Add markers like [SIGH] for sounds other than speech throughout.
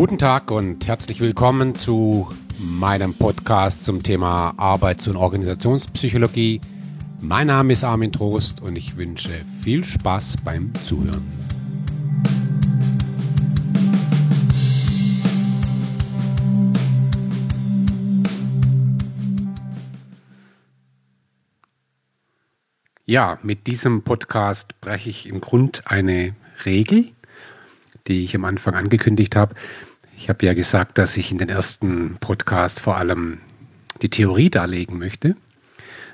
Guten Tag und herzlich willkommen zu meinem Podcast zum Thema Arbeits- und Organisationspsychologie. Mein Name ist Armin Trost und ich wünsche viel Spaß beim Zuhören. Ja, mit diesem Podcast breche ich im Grund eine Regel, die ich am Anfang angekündigt habe. Ich habe ja gesagt, dass ich in den ersten Podcast vor allem die Theorie darlegen möchte,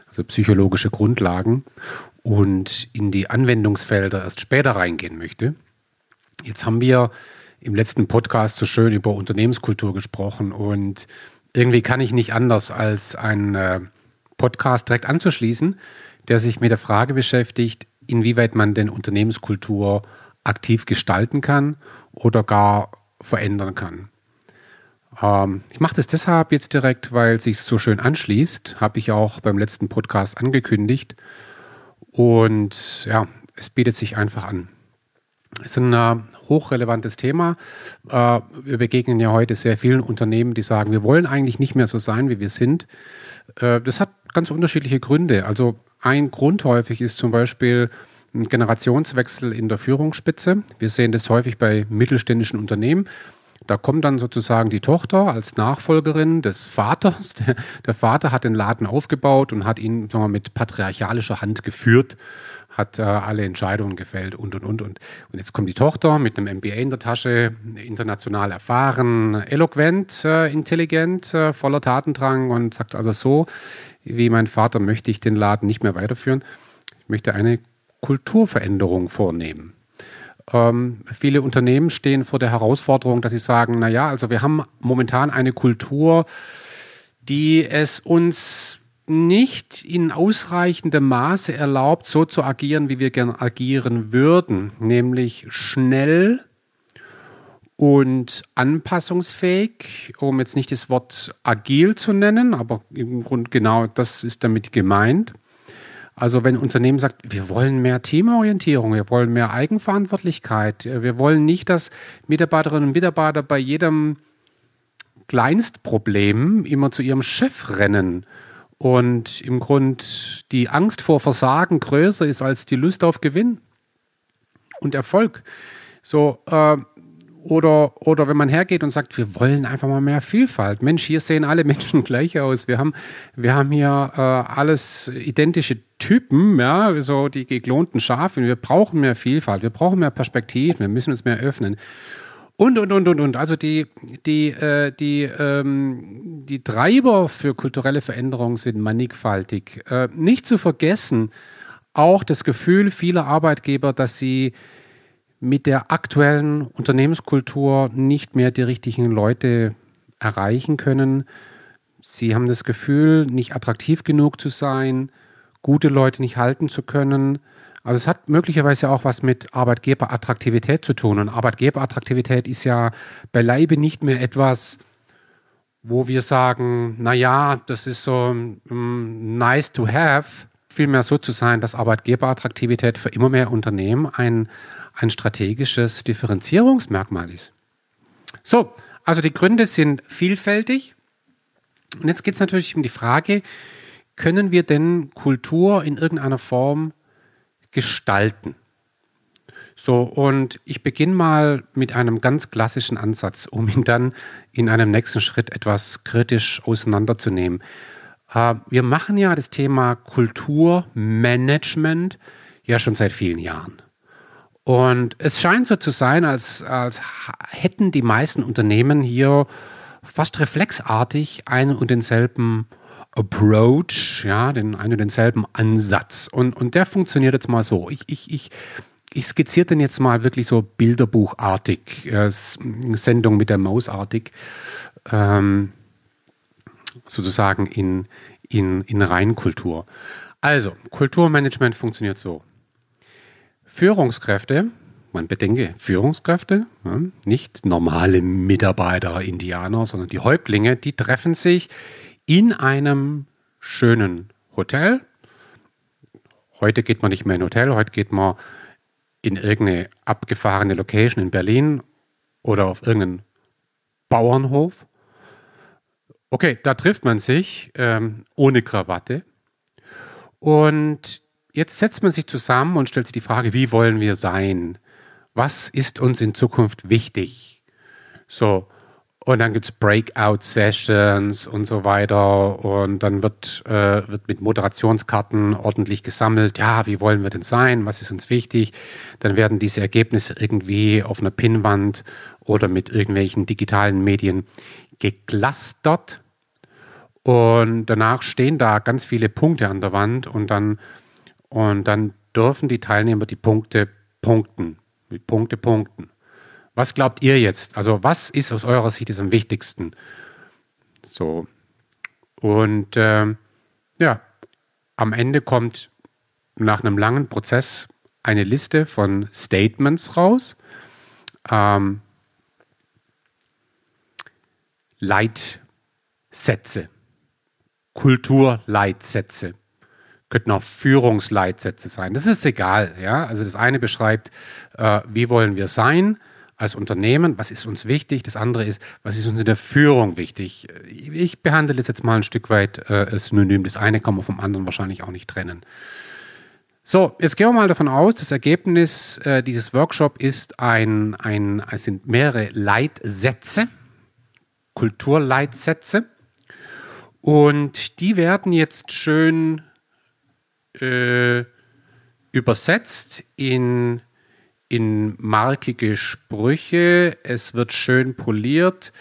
also psychologische Grundlagen und in die Anwendungsfelder erst später reingehen möchte. Jetzt haben wir im letzten Podcast so schön über Unternehmenskultur gesprochen und irgendwie kann ich nicht anders als einen äh, Podcast direkt anzuschließen, der sich mit der Frage beschäftigt, inwieweit man denn Unternehmenskultur aktiv gestalten kann oder gar verändern kann. Ähm, ich mache das deshalb jetzt direkt, weil es sich so schön anschließt, habe ich auch beim letzten Podcast angekündigt. Und ja, es bietet sich einfach an. Es ist ein äh, hochrelevantes Thema. Äh, wir begegnen ja heute sehr vielen Unternehmen, die sagen, wir wollen eigentlich nicht mehr so sein, wie wir sind. Äh, das hat ganz unterschiedliche Gründe. Also ein Grund häufig ist zum Beispiel, ein Generationswechsel in der Führungsspitze. Wir sehen das häufig bei mittelständischen Unternehmen. Da kommt dann sozusagen die Tochter als Nachfolgerin des Vaters. Der, [LAUGHS] der Vater hat den Laden aufgebaut und hat ihn sagen wir, mit patriarchalischer Hand geführt, hat äh, alle Entscheidungen gefällt und, und, und, und. Und jetzt kommt die Tochter mit einem MBA in der Tasche, international erfahren, eloquent, äh, intelligent, äh, voller Tatendrang und sagt also so, wie mein Vater möchte ich den Laden nicht mehr weiterführen. Ich möchte eine Kulturveränderung vornehmen. Ähm, viele Unternehmen stehen vor der Herausforderung, dass sie sagen, na ja, also wir haben momentan eine Kultur, die es uns nicht in ausreichendem Maße erlaubt, so zu agieren, wie wir gerne agieren würden, nämlich schnell und anpassungsfähig, um jetzt nicht das Wort agil zu nennen, aber im Grunde genau das ist damit gemeint. Also wenn ein Unternehmen sagt, wir wollen mehr Teamorientierung, wir wollen mehr Eigenverantwortlichkeit, wir wollen nicht, dass Mitarbeiterinnen und Mitarbeiter bei jedem Kleinstproblem immer zu ihrem Chef rennen und im Grund die Angst vor Versagen größer ist als die Lust auf Gewinn und Erfolg. So, äh, oder, oder wenn man hergeht und sagt, wir wollen einfach mal mehr Vielfalt. Mensch, hier sehen alle [LAUGHS] Menschen gleich aus. Wir haben, wir haben hier äh, alles identische Typen, ja, so die geklonten Schafe. Wir brauchen mehr Vielfalt, wir brauchen mehr Perspektiven, wir müssen uns mehr öffnen. Und, und, und, und, und. Also die, die, äh, die, ähm, die Treiber für kulturelle Veränderung sind mannigfaltig. Äh, nicht zu vergessen, auch das Gefühl vieler Arbeitgeber, dass sie mit der aktuellen Unternehmenskultur nicht mehr die richtigen Leute erreichen können. Sie haben das Gefühl, nicht attraktiv genug zu sein, gute Leute nicht halten zu können. Also es hat möglicherweise auch was mit Arbeitgeberattraktivität zu tun. Und Arbeitgeberattraktivität ist ja beileibe nicht mehr etwas, wo wir sagen, na ja, das ist so um, nice to have. Vielmehr so zu sein, dass Arbeitgeberattraktivität für immer mehr Unternehmen ein ein strategisches Differenzierungsmerkmal ist. So, also die Gründe sind vielfältig. Und jetzt geht es natürlich um die Frage, können wir denn Kultur in irgendeiner Form gestalten? So, und ich beginne mal mit einem ganz klassischen Ansatz, um ihn dann in einem nächsten Schritt etwas kritisch auseinanderzunehmen. Äh, wir machen ja das Thema Kulturmanagement ja schon seit vielen Jahren. Und es scheint so zu sein, als, als hätten die meisten Unternehmen hier fast reflexartig einen und denselben Approach, ja, den einen und denselben Ansatz. Und, und der funktioniert jetzt mal so. Ich, ich, ich, ich skizziere den jetzt mal wirklich so bilderbuchartig, äh, Sendung mit der Mausartig, ähm, sozusagen in, in, in Reinkultur. Also, Kulturmanagement funktioniert so. Führungskräfte, man bedenke Führungskräfte, nicht normale Mitarbeiter, Indianer, sondern die Häuptlinge, die treffen sich in einem schönen Hotel. Heute geht man nicht mehr in ein Hotel, heute geht man in irgendeine abgefahrene Location in Berlin oder auf irgendeinen Bauernhof. Okay, da trifft man sich ähm, ohne Krawatte. Und jetzt setzt man sich zusammen und stellt sich die Frage, wie wollen wir sein? Was ist uns in Zukunft wichtig? So, und dann gibt es Breakout-Sessions und so weiter. Und dann wird, äh, wird mit Moderationskarten ordentlich gesammelt. Ja, wie wollen wir denn sein? Was ist uns wichtig? Dann werden diese Ergebnisse irgendwie auf einer Pinnwand oder mit irgendwelchen digitalen Medien geklustert. Und danach stehen da ganz viele Punkte an der Wand und dann, und dann dürfen die Teilnehmer die Punkte punkten. Mit Punkte punkten. Was glaubt ihr jetzt? Also was ist aus eurer Sicht am wichtigsten? So. Und äh, ja, am Ende kommt nach einem langen Prozess eine Liste von Statements raus. Ähm, Leitsätze, Kulturleitsätze, könnten auch Führungsleitsätze sein. Das ist egal, ja. Also das eine beschreibt, äh, wie wollen wir sein, als Unternehmen, was ist uns wichtig? Das andere ist, was ist uns in der Führung wichtig? Ich behandle es jetzt mal ein Stück weit äh, synonym. Das eine kann man vom anderen wahrscheinlich auch nicht trennen. So, jetzt gehen wir mal davon aus, das Ergebnis äh, dieses Workshops ist ein, ein, es sind mehrere Leitsätze, Kulturleitsätze. Und die werden jetzt schön äh, übersetzt in in markige Sprüche, es wird schön poliert,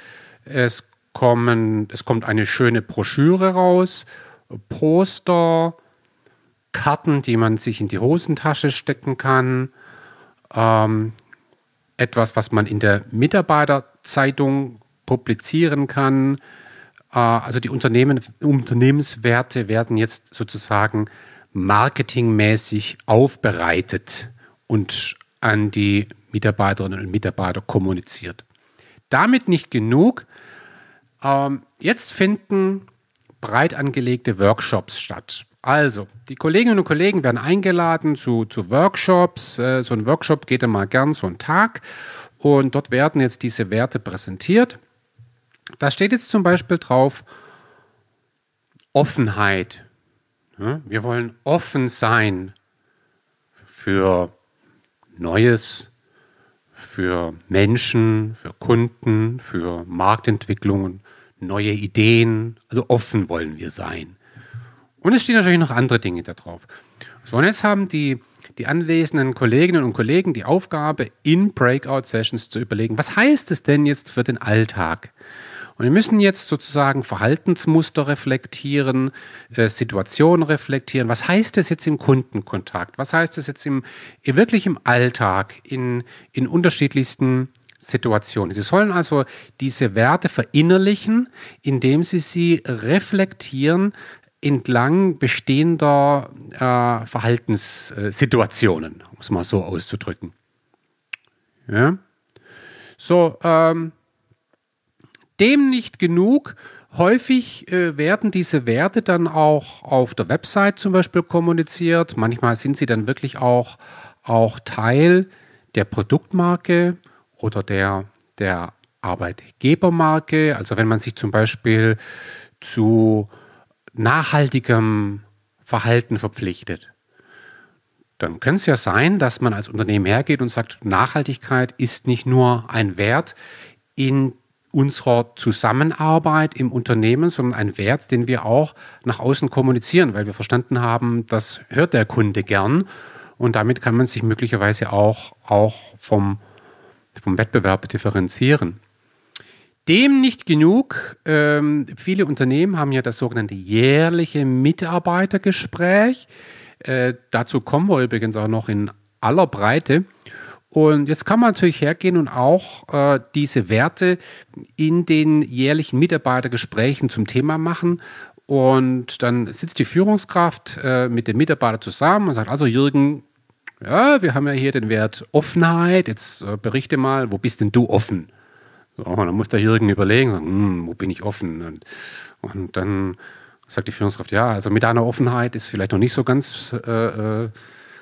es, kommen, es kommt eine schöne Broschüre raus, Poster, Karten, die man sich in die Hosentasche stecken kann, ähm, etwas, was man in der Mitarbeiterzeitung publizieren kann. Äh, also die Unternehmen, Unternehmenswerte werden jetzt sozusagen marketingmäßig aufbereitet und an die Mitarbeiterinnen und Mitarbeiter kommuniziert. Damit nicht genug. Ähm, jetzt finden breit angelegte Workshops statt. Also, die Kolleginnen und Kollegen werden eingeladen zu, zu Workshops. Äh, so ein Workshop geht immer gern so einen Tag und dort werden jetzt diese Werte präsentiert. Da steht jetzt zum Beispiel drauf Offenheit. Wir wollen offen sein für Neues für Menschen, für Kunden, für Marktentwicklungen, neue Ideen. Also offen wollen wir sein. Und es stehen natürlich noch andere Dinge da drauf. So, und jetzt haben die, die anwesenden Kolleginnen und Kollegen die Aufgabe, in Breakout-Sessions zu überlegen, was heißt es denn jetzt für den Alltag? Und wir müssen jetzt sozusagen Verhaltensmuster reflektieren, äh, Situationen reflektieren. Was heißt das jetzt im Kundenkontakt? Was heißt das jetzt im, wirklich im Alltag, in, in unterschiedlichsten Situationen? Sie sollen also diese Werte verinnerlichen, indem sie sie reflektieren entlang bestehender äh, Verhaltenssituationen, um es mal so auszudrücken. Ja? So, ähm, dem nicht genug. Häufig äh, werden diese Werte dann auch auf der Website zum Beispiel kommuniziert. Manchmal sind sie dann wirklich auch, auch Teil der Produktmarke oder der, der Arbeitgebermarke. Also wenn man sich zum Beispiel zu nachhaltigem Verhalten verpflichtet, dann könnte es ja sein, dass man als Unternehmen hergeht und sagt, Nachhaltigkeit ist nicht nur ein Wert in unserer Zusammenarbeit im Unternehmen, sondern ein Wert, den wir auch nach außen kommunizieren, weil wir verstanden haben, das hört der Kunde gern und damit kann man sich möglicherweise auch, auch vom, vom Wettbewerb differenzieren. Dem nicht genug. Ähm, viele Unternehmen haben ja das sogenannte jährliche Mitarbeitergespräch. Äh, dazu kommen wir übrigens auch noch in aller Breite. Und jetzt kann man natürlich hergehen und auch äh, diese Werte in den jährlichen Mitarbeitergesprächen zum Thema machen. Und dann sitzt die Führungskraft äh, mit dem Mitarbeiter zusammen und sagt, also Jürgen, ja, wir haben ja hier den Wert Offenheit, jetzt äh, berichte mal, wo bist denn du offen? So, dann muss der Jürgen überlegen, sagen, hm, wo bin ich offen? Und, und, dann sagt die Führungskraft, ja, also mit deiner Offenheit ist vielleicht noch nicht so ganz äh, äh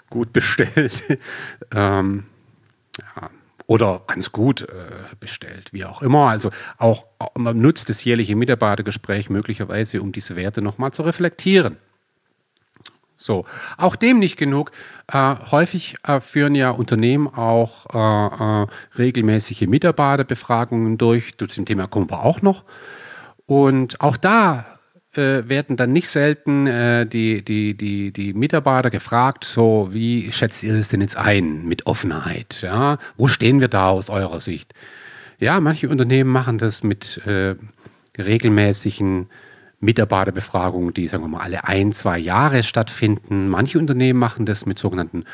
gut bestellt. [LAUGHS] ähm, ja, oder ganz gut äh, bestellt, wie auch immer. Also auch man nutzt das jährliche Mitarbeitergespräch möglicherweise, um diese Werte nochmal zu reflektieren. So, auch dem nicht genug. Äh, häufig äh, führen ja Unternehmen auch äh, äh regelmäßige Mitarbeiterbefragungen durch. Zu dem Thema kommen wir auch noch. Und auch da äh, werden dann nicht selten äh, die, die, die, die Mitarbeiter gefragt, so wie schätzt ihr es denn jetzt ein mit Offenheit? Ja? Wo stehen wir da aus eurer Sicht? Ja, manche Unternehmen machen das mit äh, regelmäßigen Mitarbeiterbefragungen, die, sagen wir mal, alle ein, zwei Jahre stattfinden. Manche Unternehmen machen das mit sogenannten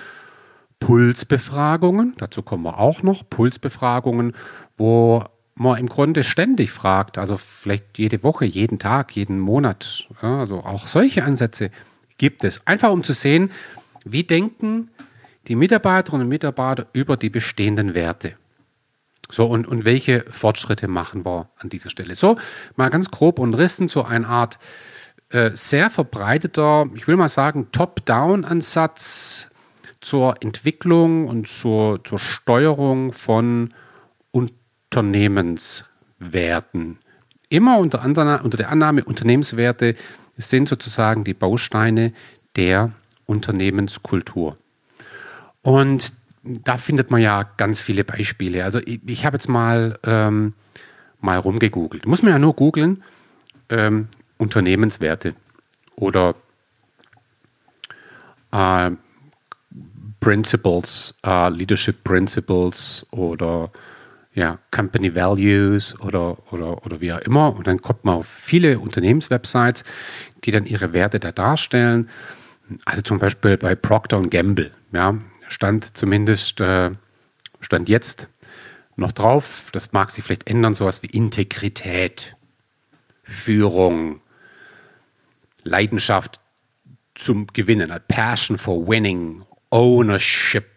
Pulsbefragungen. Dazu kommen wir auch noch. Pulsbefragungen, wo man im Grunde ständig fragt, also vielleicht jede Woche, jeden Tag, jeden Monat, ja, also auch solche Ansätze gibt es. Einfach um zu sehen, wie denken die Mitarbeiterinnen und Mitarbeiter über die bestehenden Werte. So, und, und welche Fortschritte machen wir an dieser Stelle? So, mal ganz grob und rissen, so eine Art äh, sehr verbreiteter, ich will mal sagen, Top-Down-Ansatz zur Entwicklung und zur, zur Steuerung von Unternehmenswerten. Immer unter, unter der Annahme, Unternehmenswerte sind sozusagen die Bausteine der Unternehmenskultur. Und da findet man ja ganz viele Beispiele. Also ich, ich habe jetzt mal, ähm, mal rumgegoogelt. Muss man ja nur googeln, ähm, Unternehmenswerte oder äh, Principles, äh, Leadership Principles oder ja, Company Values oder, oder, oder wie auch immer. Und dann kommt man auf viele Unternehmenswebsites, die dann ihre Werte da darstellen. Also zum Beispiel bei Procter Gamble, ja, stand zumindest, äh, stand jetzt noch drauf. Das mag sich vielleicht ändern, sowas wie Integrität, Führung, Leidenschaft zum Gewinnen, a Passion for Winning, Ownership,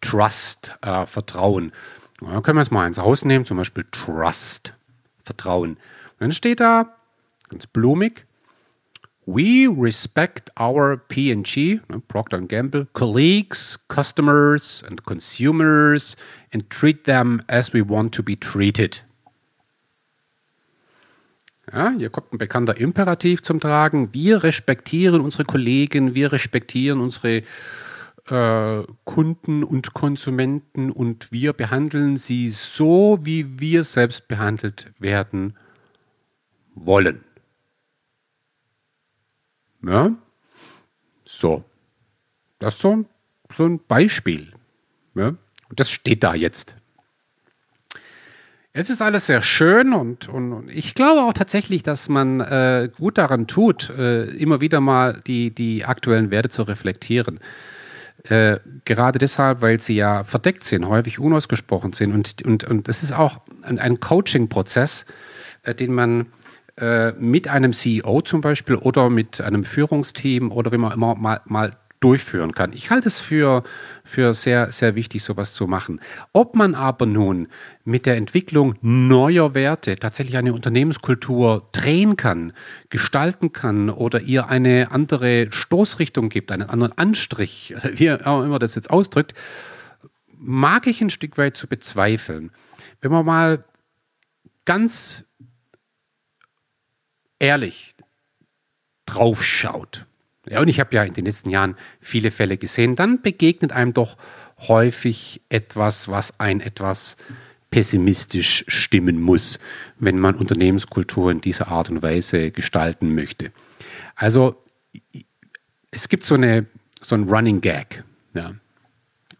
Trust, äh, Vertrauen. Ja, können wir es mal eins rausnehmen, zum Beispiel Trust, Vertrauen. Und dann steht da, ganz blumig, We respect our P&G, ne, Procter Gamble, colleagues, customers and consumers and treat them as we want to be treated. Ja, hier kommt ein bekannter Imperativ zum Tragen. Wir respektieren unsere Kollegen, wir respektieren unsere äh, Kunden und Konsumenten und wir behandeln sie so, wie wir selbst behandelt werden wollen. Ja? So. Das ist so, so ein Beispiel. Ja? Und das steht da jetzt. Es ist alles sehr schön und, und, und, ich glaube auch tatsächlich, dass man äh, gut daran tut, äh, immer wieder mal die, die aktuellen Werte zu reflektieren. Äh, gerade deshalb, weil sie ja verdeckt sind, häufig unausgesprochen sind. Und, und, und das ist auch ein, Coaching-Prozess, äh, den man äh, mit einem CEO zum Beispiel oder mit einem Führungsteam oder wie man immer mal, mal durchführen kann. Ich halte es für, für sehr, sehr wichtig, sowas zu machen. Ob man aber nun mit der Entwicklung neuer Werte tatsächlich eine Unternehmenskultur drehen kann, gestalten kann oder ihr eine andere Stoßrichtung gibt, einen anderen Anstrich, [LAUGHS] wie auch immer das jetzt ausdrückt, mag ich ein Stück weit zu bezweifeln. Wenn man mal ganz ehrlich drauf schaut, ja, und ich habe ja in den letzten Jahren viele Fälle gesehen, dann begegnet einem doch häufig etwas, was ein etwas pessimistisch stimmen muss, wenn man Unternehmenskultur in dieser Art und Weise gestalten möchte. Also es gibt so, eine, so einen Running Gag ja,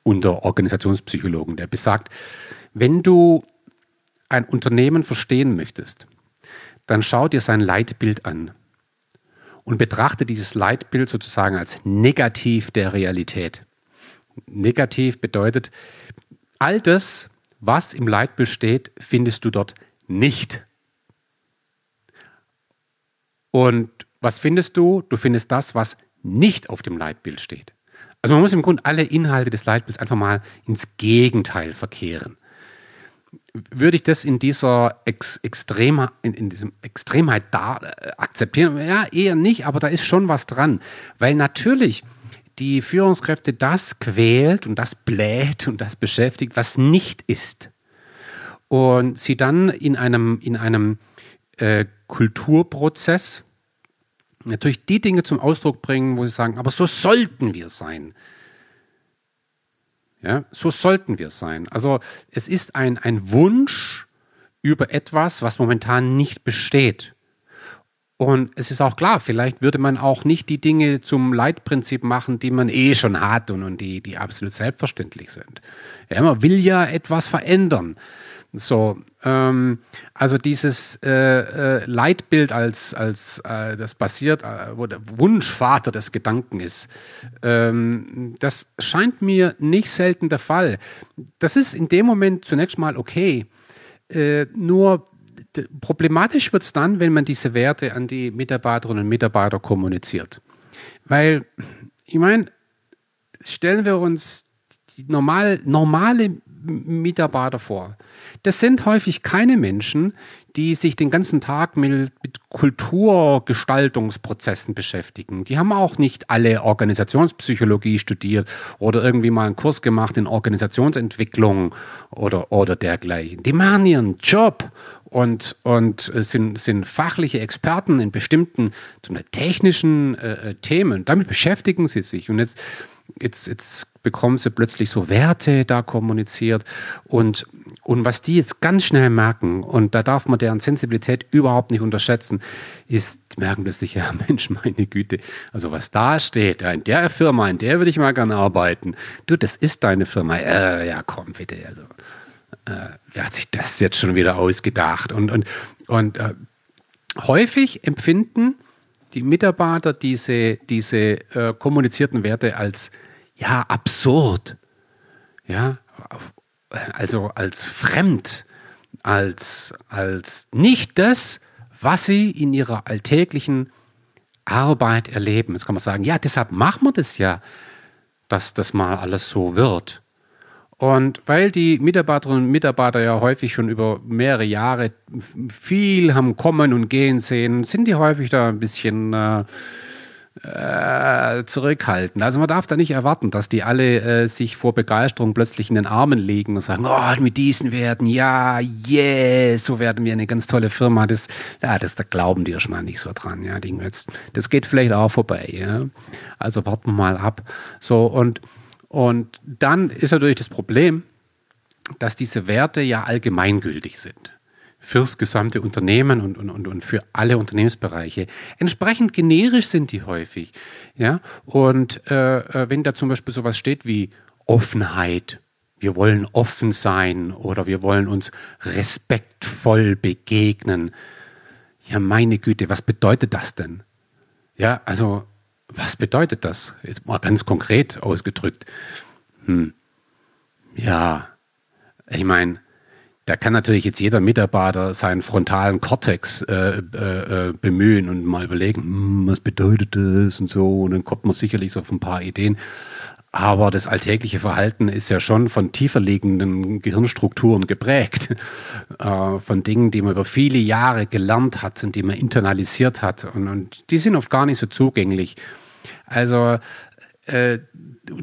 unter Organisationspsychologen, der besagt, wenn du ein Unternehmen verstehen möchtest, dann schau dir sein Leitbild an und betrachte dieses Leitbild sozusagen als negativ der Realität. Negativ bedeutet, all das, was im Leitbild steht, findest du dort nicht. Und was findest du? Du findest das, was nicht auf dem Leitbild steht. Also man muss im Grunde alle Inhalte des Leitbilds einfach mal ins Gegenteil verkehren würde ich das in dieser Ex Extrema, in, in diesem Extremheit da äh, akzeptieren? Ja, eher nicht, aber da ist schon was dran. Weil natürlich die Führungskräfte das quält und das bläht und das beschäftigt, was nicht ist. Und sie dann in einem, in einem äh, Kulturprozess natürlich die Dinge zum Ausdruck bringen, wo sie sagen, aber so sollten wir sein. Ja, so sollten wir sein. Also es ist ein, ein Wunsch über etwas, was momentan nicht besteht. Und es ist auch klar, vielleicht würde man auch nicht die Dinge zum Leitprinzip machen, die man eh schon hat und, und die, die absolut selbstverständlich sind. Ja, man will ja etwas verändern. So, ähm, also dieses äh, äh, Leitbild als, als äh, das basiert, äh, wo der Wunschvater des Gedanken ist, ähm, das scheint mir nicht selten der Fall. Das ist in dem Moment zunächst mal okay. Äh, nur problematisch wird es dann, wenn man diese Werte an die Mitarbeiterinnen und Mitarbeiter kommuniziert. Weil, ich meine, stellen wir uns normal, normale Mitarbeiter vor. Das sind häufig keine Menschen, die sich den ganzen Tag mit, mit, Kulturgestaltungsprozessen beschäftigen. Die haben auch nicht alle Organisationspsychologie studiert oder irgendwie mal einen Kurs gemacht in Organisationsentwicklung oder, oder dergleichen. Die machen ihren Job und, und sind, sind fachliche Experten in bestimmten technischen äh, Themen. Damit beschäftigen sie sich. Und jetzt jetzt, jetzt bekommen sie plötzlich so Werte da kommuniziert und, und was die jetzt ganz schnell merken, und da darf man deren Sensibilität überhaupt nicht unterschätzen, ist, die merken plötzlich, ja [LAUGHS] Mensch, meine Güte, also was da steht, in der Firma, in der würde ich mal gerne arbeiten. Du, das ist deine Firma. Äh, ja, komm bitte, also äh, wer hat sich das jetzt schon wieder ausgedacht? Und, und, und äh, häufig empfinden die Mitarbeiter diese, diese äh, kommunizierten Werte als ja absurd, ja, also als fremd, als, als nicht das, was sie in ihrer alltäglichen Arbeit erleben. Jetzt kann man sagen, ja, deshalb machen wir das ja, dass das mal alles so wird. Und weil die Mitarbeiterinnen und Mitarbeiter ja häufig schon über mehrere Jahre viel haben kommen und gehen sehen, sind die häufig da ein bisschen äh, äh, zurückhaltend. Also man darf da nicht erwarten, dass die alle äh, sich vor Begeisterung plötzlich in den Armen legen und sagen, oh, mit diesen Werten, ja, yes, so werden wir eine ganz tolle Firma. Das, ja, das da glauben die schon mal nicht so dran. Ja, das geht vielleicht auch vorbei. Ja? Also warten wir mal ab. So und und dann ist natürlich das Problem, dass diese Werte ja allgemeingültig sind fürs gesamte Unternehmen und, und, und, für alle Unternehmensbereiche. Entsprechend generisch sind die häufig. Ja? Und äh, äh, wenn da zum Beispiel sowas steht wie Offenheit, wir wollen offen sein oder wir wollen uns respektvoll begegnen. Ja, meine Güte, was bedeutet das denn? Ja, also was bedeutet das? Jetzt mal ganz konkret ausgedrückt. Hm. Ja, ich meine, da kann natürlich jetzt jeder Mitarbeiter seinen frontalen Kortex äh, äh, äh, bemühen und mal überlegen, hm, was bedeutet das und so. Und dann kommt man sicherlich so auf ein paar Ideen. Aber das alltägliche Verhalten ist ja schon von tiefer liegenden Gehirnstrukturen geprägt, [LAUGHS] äh, von Dingen, die man über viele Jahre gelernt hat und die man internalisiert hat. Und, und die sind oft gar nicht so zugänglich. Also äh,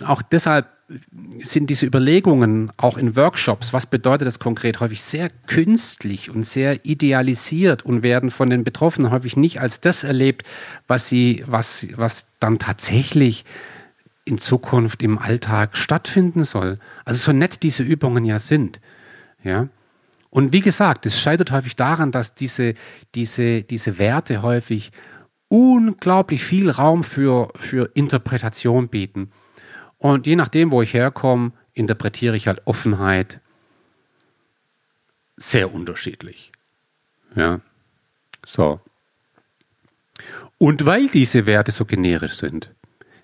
auch deshalb sind diese Überlegungen auch in Workshops, was bedeutet das konkret, häufig sehr künstlich und sehr idealisiert und werden von den Betroffenen häufig nicht als das erlebt, was sie, was, was dann tatsächlich in Zukunft im Alltag stattfinden soll. Also so nett diese Übungen ja sind. Ja. Und wie gesagt, es scheitert häufig daran, dass diese, diese, diese Werte häufig unglaublich viel Raum für, für Interpretation bieten. Und je nachdem, wo ich herkomme, interpretiere ich halt Offenheit sehr unterschiedlich. Ja. So. Und weil diese Werte so generisch sind,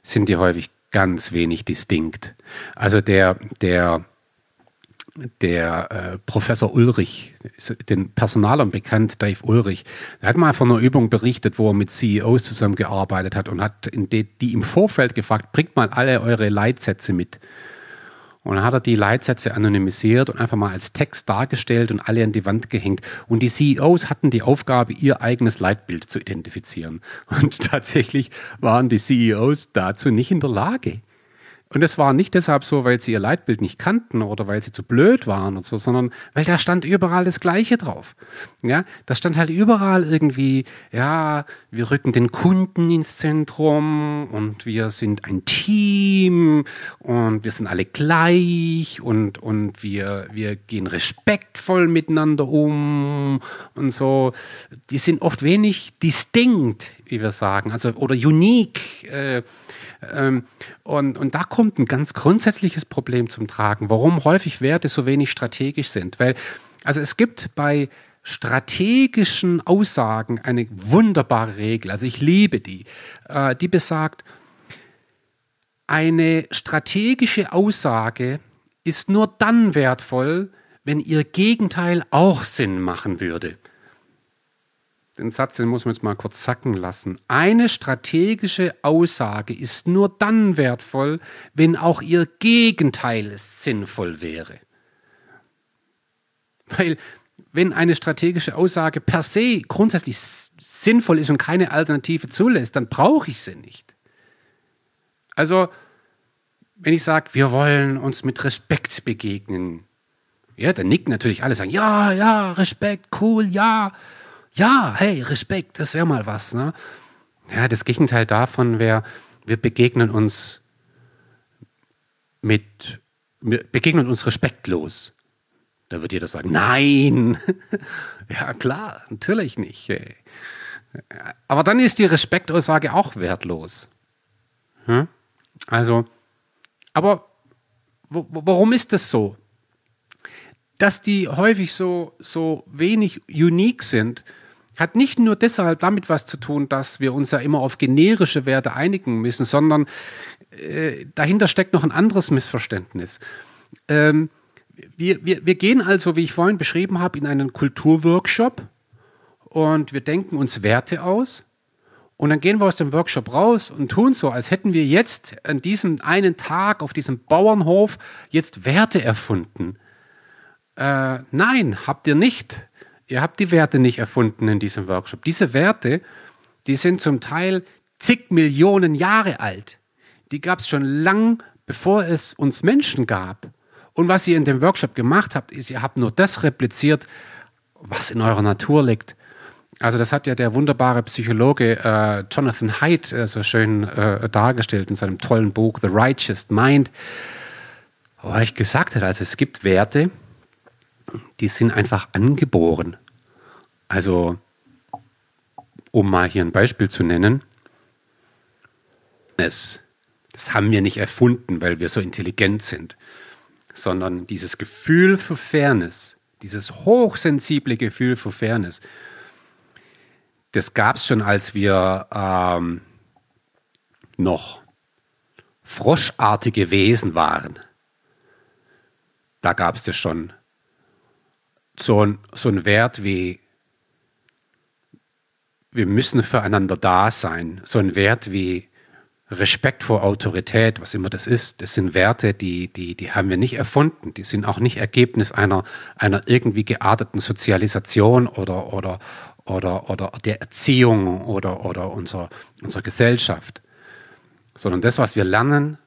sind die häufig ganz wenig distinkt. Also der, der, der äh, Professor Ulrich, den Personalern bekannt, Dave Ulrich, der hat mal von einer Übung berichtet, wo er mit CEOs zusammengearbeitet hat und hat die, die im Vorfeld gefragt, bringt mal alle eure Leitsätze mit. Und dann hat er die Leitsätze anonymisiert und einfach mal als Text dargestellt und alle an die Wand gehängt. Und die CEOs hatten die Aufgabe, ihr eigenes Leitbild zu identifizieren. Und [LAUGHS] tatsächlich waren die CEOs dazu nicht in der Lage. Und es war nicht deshalb so, weil sie ihr Leitbild nicht kannten oder weil sie zu blöd waren und so, sondern weil da stand überall das Gleiche drauf. Ja, da stand halt überall irgendwie, ja, wir rücken den Kunden ins Zentrum und wir sind ein Team und wir sind alle gleich und, und wir, wir gehen respektvoll miteinander um und so. Die sind oft wenig distinkt, wie wir sagen, also oder unique. Äh, und, und da kommt ein ganz grundsätzliches Problem zum Tragen, warum häufig Werte so wenig strategisch sind. Weil, also es gibt bei strategischen Aussagen eine wunderbare Regel, also ich liebe die, äh, die besagt, eine strategische Aussage ist nur dann wertvoll, wenn ihr Gegenteil auch Sinn machen würde den Satz, den muss man jetzt mal kurz sacken lassen. Eine strategische Aussage ist nur dann wertvoll, wenn auch ihr Gegenteil sinnvoll wäre. Weil wenn eine strategische Aussage per se grundsätzlich sinnvoll ist und keine Alternative zulässt, dann brauche ich sie nicht. Also, wenn ich sage, wir wollen uns mit Respekt begegnen, ja, dann nicken natürlich alle, sagen, ja, ja, Respekt, cool, ja ja, hey, Respekt, das wäre mal was. Ne? Ja, das Gegenteil davon wäre, wir begegnen uns mit, wir begegnen uns respektlos. Da wird jeder sagen, nein. [LAUGHS] ja, klar, natürlich nicht. Aber dann ist die Respektaussage auch wertlos. Hm? Also, aber warum ist das so? Dass die häufig so, so wenig unique sind, hat nicht nur deshalb damit was zu tun, dass wir uns ja immer auf generische Werte einigen müssen, sondern äh, dahinter steckt noch ein anderes Missverständnis. Ähm, wir, wir, wir gehen also, wie ich vorhin beschrieben habe, in einen Kulturworkshop und wir denken uns Werte aus. Und dann gehen wir aus dem Workshop raus und tun so, als hätten wir jetzt an diesem einen Tag auf diesem Bauernhof jetzt Werte erfunden. Äh, nein, habt ihr nicht. Ihr habt die Werte nicht erfunden in diesem Workshop. Diese Werte, die sind zum Teil zig Millionen Jahre alt. Die gab es schon lang, bevor es uns Menschen gab. Und was ihr in dem Workshop gemacht habt, ist, ihr habt nur das repliziert, was in eurer Natur liegt. Also das hat ja der wunderbare Psychologe äh, Jonathan Haidt äh, so schön äh, dargestellt in seinem tollen Buch The Righteous Mind, wo er gesagt hat, also es gibt Werte, die sind einfach angeboren. Also, um mal hier ein Beispiel zu nennen, es, das haben wir nicht erfunden, weil wir so intelligent sind, sondern dieses Gefühl für Fairness, dieses hochsensible Gefühl für Fairness, das gab es schon, als wir ähm, noch froschartige Wesen waren. Da gab es das schon so ein, so ein Wert wie, wir müssen füreinander da sein, so ein Wert wie Respekt vor Autorität, was immer das ist, das sind Werte, die, die, die haben wir nicht erfunden. Die sind auch nicht Ergebnis einer, einer irgendwie gearteten Sozialisation oder, oder, oder, oder der Erziehung oder, oder unserer, unserer Gesellschaft. Sondern das, was wir lernen,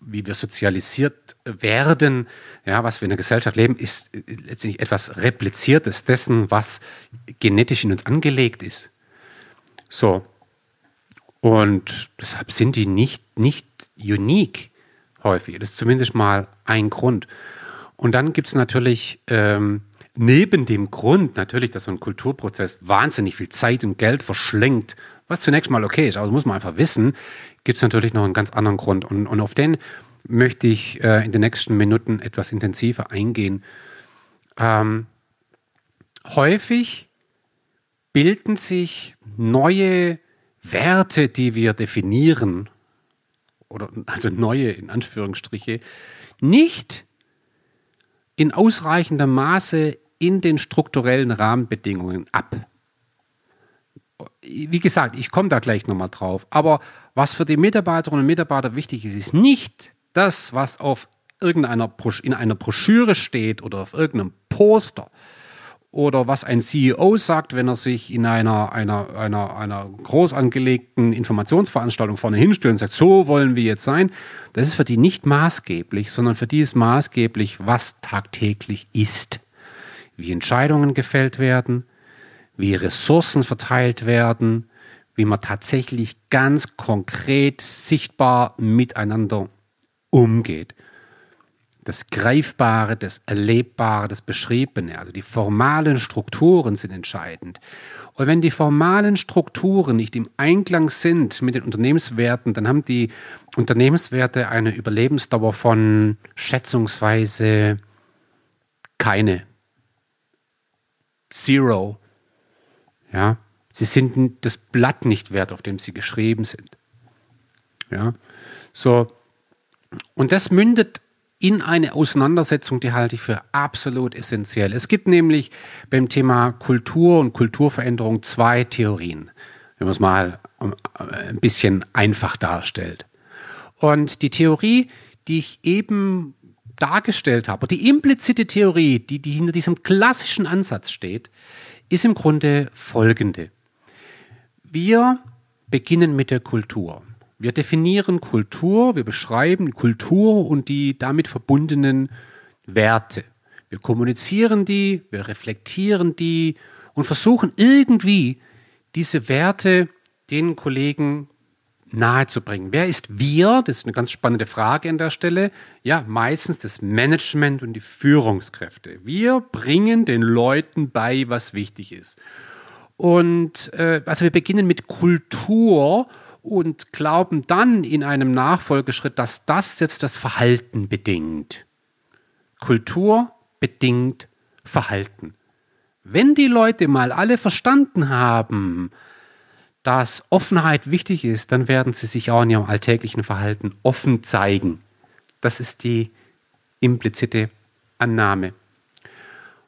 wie wir sozialisiert werden, ja, was wir in der Gesellschaft leben, ist letztendlich etwas Repliziertes dessen, was genetisch in uns angelegt ist. So. Und deshalb sind die nicht, nicht unique häufig. Das ist zumindest mal ein Grund. Und dann gibt es natürlich ähm, neben dem Grund natürlich, dass so ein Kulturprozess wahnsinnig viel Zeit und Geld verschlingt, was zunächst mal okay ist, aber das muss man einfach wissen, gibt es natürlich noch einen ganz anderen Grund. Und, und auf den möchte ich äh, in den nächsten Minuten etwas intensiver eingehen. Ähm, häufig bilden sich neue Werte, die wir definieren, oder also neue in Anführungsstriche, nicht in ausreichendem Maße in den strukturellen Rahmenbedingungen ab. Wie gesagt, ich komme da gleich nochmal drauf. Aber was für die Mitarbeiterinnen und Mitarbeiter wichtig ist, ist nicht das, was auf irgendeiner in einer Broschüre steht oder auf irgendeinem Poster oder was ein CEO sagt, wenn er sich in einer, einer, einer, einer groß angelegten Informationsveranstaltung vorne hinstellt und sagt, so wollen wir jetzt sein, das ist für die nicht maßgeblich, sondern für die ist maßgeblich, was tagtäglich ist. Wie Entscheidungen gefällt werden, wie Ressourcen verteilt werden, wie man tatsächlich ganz konkret sichtbar miteinander umgeht das Greifbare, das Erlebbare, das Beschriebene, also die formalen Strukturen sind entscheidend. Und wenn die formalen Strukturen nicht im Einklang sind mit den Unternehmenswerten, dann haben die Unternehmenswerte eine Überlebensdauer von schätzungsweise keine. Zero. Ja, sie sind das Blatt nicht wert, auf dem sie geschrieben sind. Ja, so. Und das mündet in eine Auseinandersetzung, die halte ich für absolut essentiell. Es gibt nämlich beim Thema Kultur und Kulturveränderung zwei Theorien, wenn man es mal äh, ein bisschen einfach darstellt. Und die Theorie, die ich eben dargestellt habe, die implizite Theorie, die, die hinter diesem klassischen Ansatz steht, ist im Grunde folgende. Wir beginnen mit der Kultur. Wir definieren Kultur, wir beschreiben Kultur und die damit verbundenen Werte. Wir kommunizieren die, wir reflektieren die und versuchen irgendwie diese Werte den Kollegen nahezubringen. Wer ist wir? Das ist eine ganz spannende Frage an der Stelle. Ja, meistens das Management und die Führungskräfte. Wir bringen den Leuten bei, was wichtig ist. Und äh, also wir beginnen mit Kultur und glauben dann in einem Nachfolgeschritt, dass das jetzt das Verhalten bedingt. Kultur bedingt Verhalten. Wenn die Leute mal alle verstanden haben, dass Offenheit wichtig ist, dann werden sie sich auch in ihrem alltäglichen Verhalten offen zeigen. Das ist die implizite Annahme.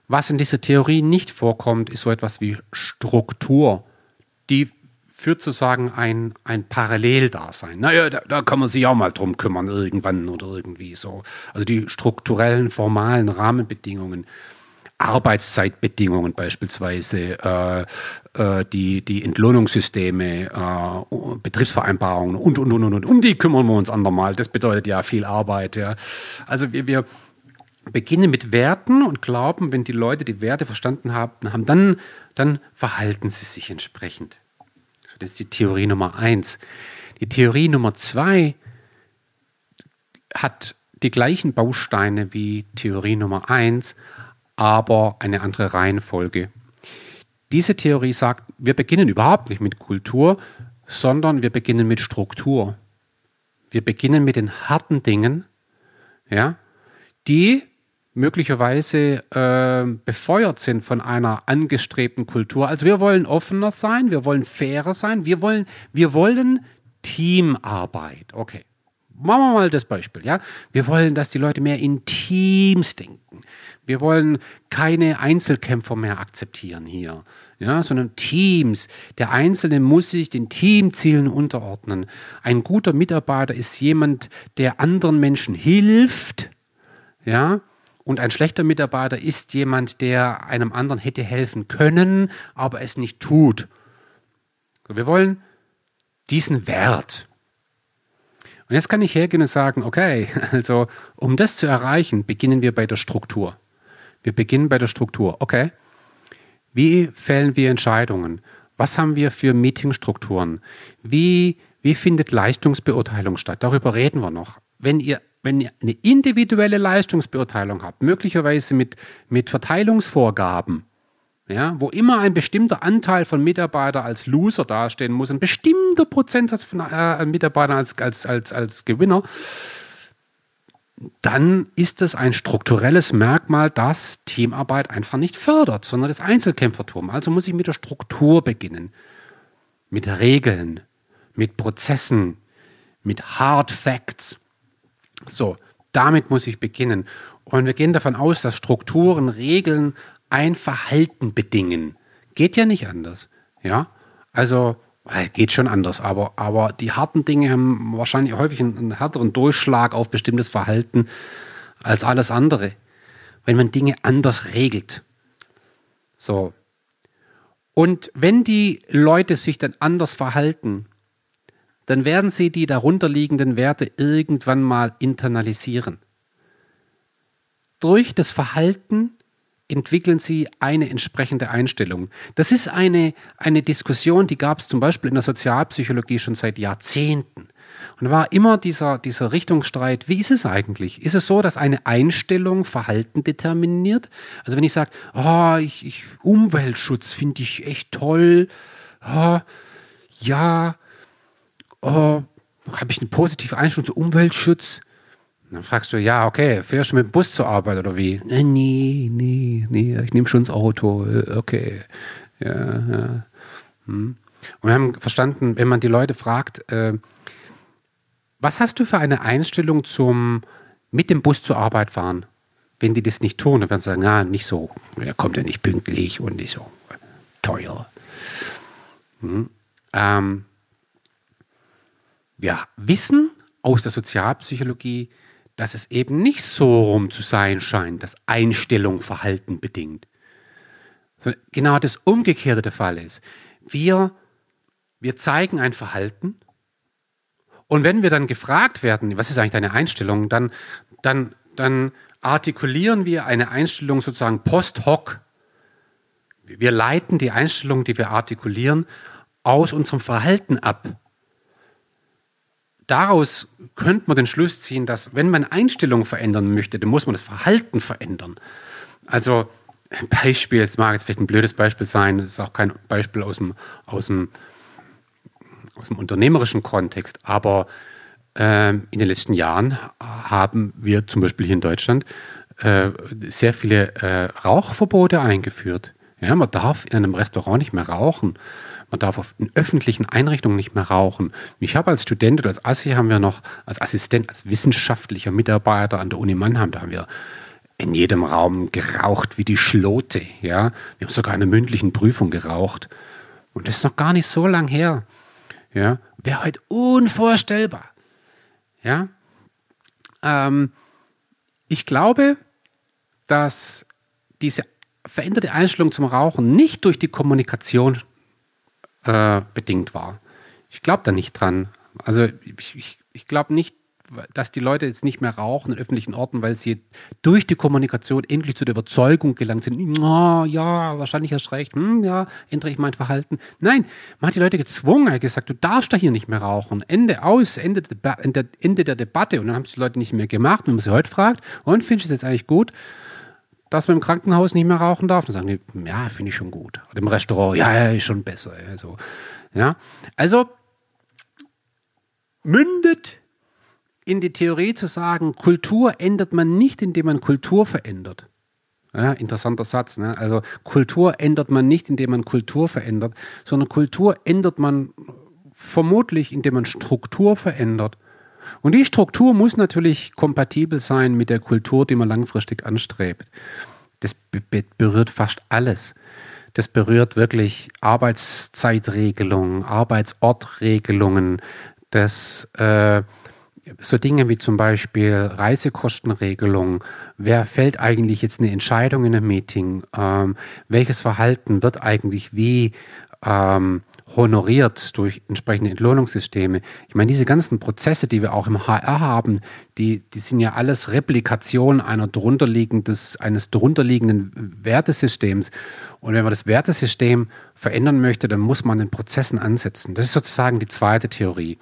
Was in dieser Theorie nicht vorkommt, ist so etwas wie Struktur. Die führt sozusagen ein, ein Paralleldasein. Naja, da, da kann man sich auch mal drum kümmern, irgendwann oder irgendwie so. Also die strukturellen, formalen Rahmenbedingungen. Arbeitszeitbedingungen beispielsweise, äh, äh, die, die Entlohnungssysteme, äh, Betriebsvereinbarungen und, und, und, und, um die kümmern wir uns andermal. Das bedeutet ja viel Arbeit. Ja. Also wir, wir beginnen mit Werten und glauben, wenn die Leute die Werte verstanden haben, haben dann, dann verhalten sie sich entsprechend. Das ist die Theorie Nummer eins. Die Theorie Nummer zwei hat die gleichen Bausteine wie Theorie Nummer eins, aber eine andere Reihenfolge. Diese Theorie sagt, wir beginnen überhaupt nicht mit Kultur, sondern wir beginnen mit Struktur. Wir beginnen mit den harten Dingen, ja, die möglicherweise äh, befeuert sind von einer angestrebten Kultur. Also wir wollen offener sein, wir wollen fairer sein, wir wollen, wir wollen Teamarbeit. Okay. Machen wir mal das Beispiel, ja. Wir wollen, dass die Leute mehr in Teams denken. Wir wollen keine Einzelkämpfer mehr akzeptieren hier, ja, sondern Teams. Der Einzelne muss sich den Teamzielen unterordnen. Ein guter Mitarbeiter ist jemand, der anderen Menschen hilft, ja, und ein schlechter Mitarbeiter ist jemand, der einem anderen hätte helfen können, aber es nicht tut. Wir wollen diesen Wert. Und jetzt kann ich hergehen und sagen, okay, [LAUGHS] also um das zu erreichen, beginnen wir bei der Struktur. Wir beginnen bei der Struktur. Okay, wie fällen wir Entscheidungen? Was haben wir für Meetingstrukturen? Wie, wie findet Leistungsbeurteilung statt? Darüber reden wir noch. Wenn ihr wenn ihr eine individuelle Leistungsbeurteilung habt, möglicherweise mit, mit Verteilungsvorgaben, ja, wo immer ein bestimmter Anteil von Mitarbeitern als Loser dastehen muss, ein bestimmter Prozentsatz von äh, Mitarbeitern als, als, als, als Gewinner, dann ist das ein strukturelles Merkmal, das Teamarbeit einfach nicht fördert, sondern das Einzelkämpfertum. Also muss ich mit der Struktur beginnen, mit Regeln, mit Prozessen, mit Hard Facts. So, damit muss ich beginnen. Und wir gehen davon aus, dass Strukturen, Regeln ein Verhalten bedingen. Geht ja nicht anders. Ja, also äh, geht schon anders, aber, aber die harten Dinge haben wahrscheinlich häufig einen, einen härteren Durchschlag auf bestimmtes Verhalten als alles andere, wenn man Dinge anders regelt. So. Und wenn die Leute sich dann anders verhalten, dann werden sie die darunterliegenden Werte irgendwann mal internalisieren. Durch das Verhalten entwickeln sie eine entsprechende Einstellung. Das ist eine, eine Diskussion, die gab es zum Beispiel in der Sozialpsychologie schon seit Jahrzehnten. Und da war immer dieser, dieser Richtungsstreit, wie ist es eigentlich? Ist es so, dass eine Einstellung Verhalten determiniert? Also wenn ich sage, oh, ich, ich, Umweltschutz finde ich echt toll, oh, ja, oh, habe ich eine positive Einstellung zu Umweltschutz? dann fragst du, ja, okay, fährst du mit dem Bus zur Arbeit oder wie? Nee, nee, nee, nee ich nehme schon das Auto, äh, okay. Ja, ja. Hm. Und wir haben verstanden, wenn man die Leute fragt, äh, was hast du für eine Einstellung zum mit dem Bus zur Arbeit fahren? Wenn die das nicht tun, dann werden sie sagen, ja, nicht so, er kommt ja nicht pünktlich und nicht so teuer. Hm. Ähm, wir wissen aus der Sozialpsychologie, dass es eben nicht so rum zu sein scheint, dass Einstellung Verhalten bedingt. Sondern genau das Umgekehrte der Fall ist. Wir, wir zeigen ein Verhalten und wenn wir dann gefragt werden, was ist eigentlich deine Einstellung, dann, dann, dann artikulieren wir eine Einstellung sozusagen post hoc. Wir leiten die Einstellung, die wir artikulieren, aus unserem Verhalten ab daraus könnte man den Schluss ziehen, dass wenn man Einstellungen verändern möchte, dann muss man das Verhalten verändern. Also Beispiel, jetzt mag jetzt vielleicht ein blödes Beispiel sein, das ist auch kein Beispiel aus dem, aus dem, aus dem unternehmerischen Kontext, aber äh, in den letzten Jahren haben wir zum Beispiel hier in Deutschland äh, sehr viele äh, Rauchverbote eingeführt. Ja, man darf in einem Restaurant nicht mehr rauchen. Man darf auf, in öffentlichen Einrichtungen nicht mehr rauchen. Ich habe als Student oder als Assi haben wir noch, als Assistent, als wissenschaftlicher Mitarbeiter an der Uni Mannheim, da haben wir in jedem Raum geraucht wie die Schlote. Ja? Wir haben sogar in einer mündlichen Prüfung geraucht. Und das ist noch gar nicht so lang her. Ja? Wäre heute unvorstellbar. Ja? Ähm, ich glaube, dass diese veränderte Einstellung zum Rauchen nicht durch die Kommunikation äh, bedingt war. Ich glaube da nicht dran. Also ich, ich, ich glaube nicht, dass die Leute jetzt nicht mehr rauchen in öffentlichen Orten, weil sie durch die Kommunikation endlich zu der Überzeugung gelangt sind, oh, ja, wahrscheinlich hast recht, hm, ja, ändere ich mein Verhalten. Nein, man hat die Leute gezwungen, hat gesagt, du darfst da hier nicht mehr rauchen. Ende aus, Ende der, Ende der Debatte. Und dann haben es die Leute nicht mehr gemacht. Wenn man sie heute fragt, und findest du es jetzt eigentlich gut? Dass man im Krankenhaus nicht mehr rauchen darf. Dann sagen die, ja, finde ich schon gut. Und im Restaurant, ja, ja, ist schon besser. Also, ja. also mündet in die Theorie zu sagen, Kultur ändert man nicht, indem man Kultur verändert. Ja, interessanter Satz. Ne? Also Kultur ändert man nicht, indem man Kultur verändert, sondern Kultur ändert man vermutlich, indem man Struktur verändert. Und die Struktur muss natürlich kompatibel sein mit der Kultur, die man langfristig anstrebt. Das berührt fast alles. Das berührt wirklich Arbeitszeitregelungen, Arbeitsortregelungen, das äh, so Dinge wie zum Beispiel Reisekostenregelungen. Wer fällt eigentlich jetzt eine Entscheidung in einem Meeting? Ähm, welches Verhalten wird eigentlich wie ähm, honoriert durch entsprechende Entlohnungssysteme. Ich meine, diese ganzen Prozesse, die wir auch im HR haben, die, die sind ja alles Replikation einer drunterliegendes, eines drunterliegenden Wertesystems. Und wenn man das Wertesystem verändern möchte, dann muss man den Prozessen ansetzen. Das ist sozusagen die zweite Theorie.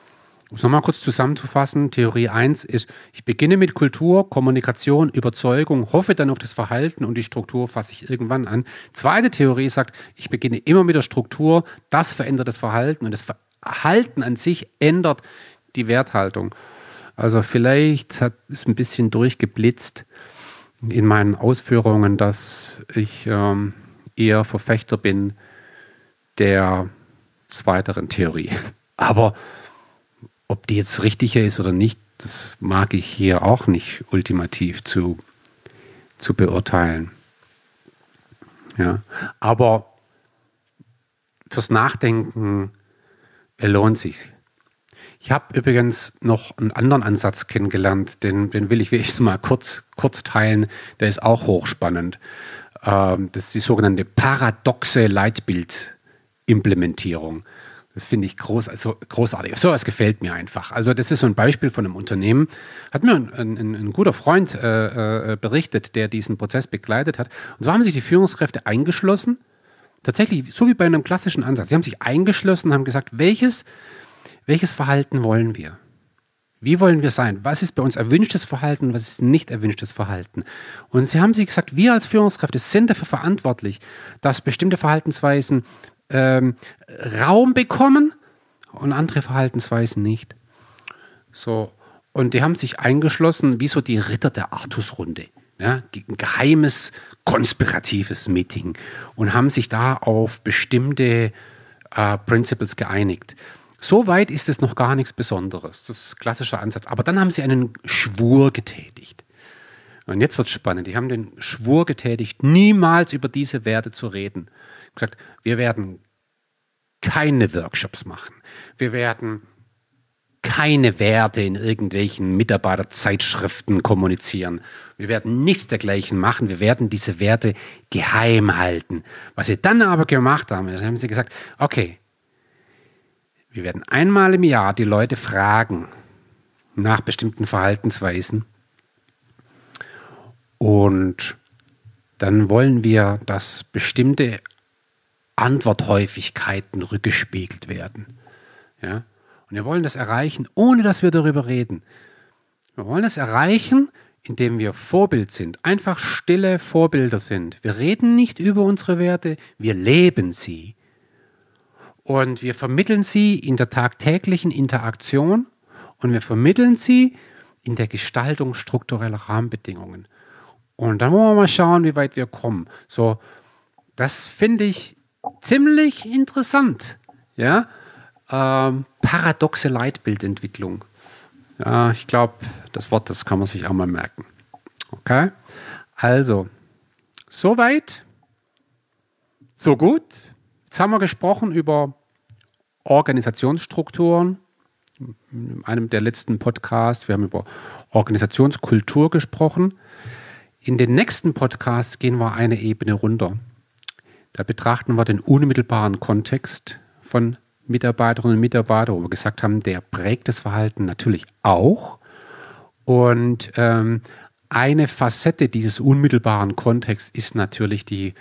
Um es nochmal kurz zusammenzufassen, Theorie 1 ist, ich beginne mit Kultur, Kommunikation, Überzeugung, hoffe dann auf das Verhalten und die Struktur fasse ich irgendwann an. Zweite Theorie sagt, ich beginne immer mit der Struktur, das verändert das Verhalten und das Verhalten an sich ändert die Werthaltung. Also vielleicht hat es ein bisschen durchgeblitzt in meinen Ausführungen, dass ich ähm, eher Verfechter bin der zweiteren Theorie. [LAUGHS] Aber ob die jetzt richtiger ist oder nicht, das mag ich hier auch nicht ultimativ zu, zu beurteilen. Ja, aber fürs Nachdenken lohnt sich. Ich habe übrigens noch einen anderen Ansatz kennengelernt, den, den will ich wenigstens mal kurz, kurz teilen. Der ist auch hochspannend. Ähm, das ist die sogenannte paradoxe Leitbildimplementierung. Das finde ich groß, also großartig. So was gefällt mir einfach. Also das ist so ein Beispiel von einem Unternehmen. Hat mir ein, ein, ein guter Freund äh, äh, berichtet, der diesen Prozess begleitet hat. Und so haben sich die Führungskräfte eingeschlossen. Tatsächlich, so wie bei einem klassischen Ansatz. Sie haben sich eingeschlossen und haben gesagt, welches, welches Verhalten wollen wir? Wie wollen wir sein? Was ist bei uns erwünschtes Verhalten was ist nicht erwünschtes Verhalten? Und sie haben sich gesagt, wir als Führungskräfte sind dafür verantwortlich, dass bestimmte Verhaltensweisen ähm, Raum bekommen und andere Verhaltensweisen nicht. So. Und die haben sich eingeschlossen, wie so die Ritter der Artusrunde. Ja, ein geheimes, konspiratives Meeting und haben sich da auf bestimmte äh, Principles geeinigt. So weit ist es noch gar nichts Besonderes. Das ist ein klassischer Ansatz. Aber dann haben sie einen Schwur getätigt. Und jetzt wird es spannend. Die haben den Schwur getätigt, niemals über diese Werte zu reden. Gesagt, wir werden keine Workshops machen. Wir werden keine Werte in irgendwelchen Mitarbeiterzeitschriften kommunizieren. Wir werden nichts dergleichen machen. Wir werden diese Werte geheim halten. Was sie dann aber gemacht haben, haben sie gesagt, okay, wir werden einmal im Jahr die Leute fragen nach bestimmten Verhaltensweisen und dann wollen wir, dass bestimmte Antworthäufigkeiten rückgespiegelt werden. Ja? Und wir wollen das erreichen, ohne dass wir darüber reden. Wir wollen das erreichen, indem wir Vorbild sind, einfach stille Vorbilder sind. Wir reden nicht über unsere Werte, wir leben sie. Und wir vermitteln sie in der tagtäglichen Interaktion und wir vermitteln sie in der Gestaltung struktureller Rahmenbedingungen. Und dann wollen wir mal schauen, wie weit wir kommen. So, das finde ich ziemlich interessant. Ja, ähm, paradoxe Leitbildentwicklung. Ja, ich glaube, das Wort, das kann man sich auch mal merken. Okay, also, soweit, so gut. Jetzt haben wir gesprochen über Organisationsstrukturen. In einem der letzten Podcasts, wir haben über Organisationskultur gesprochen. In den nächsten Podcasts gehen wir eine Ebene runter. Da betrachten wir den unmittelbaren Kontext von Mitarbeiterinnen und Mitarbeitern, wo wir gesagt haben, der prägt das Verhalten natürlich auch. Und ähm, eine Facette dieses unmittelbaren Kontexts ist natürlich die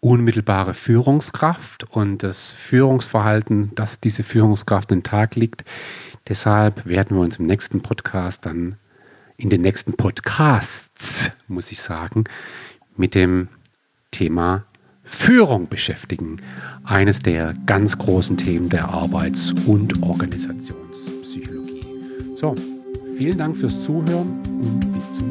unmittelbare Führungskraft und das Führungsverhalten, das diese Führungskraft den Tag liegt. Deshalb werden wir uns im nächsten Podcast dann, in den nächsten Podcasts, muss ich sagen, mit dem Thema Führung beschäftigen. Eines der ganz großen Themen der Arbeits- und Organisationspsychologie. So, vielen Dank fürs Zuhören und bis zum nächsten Mal.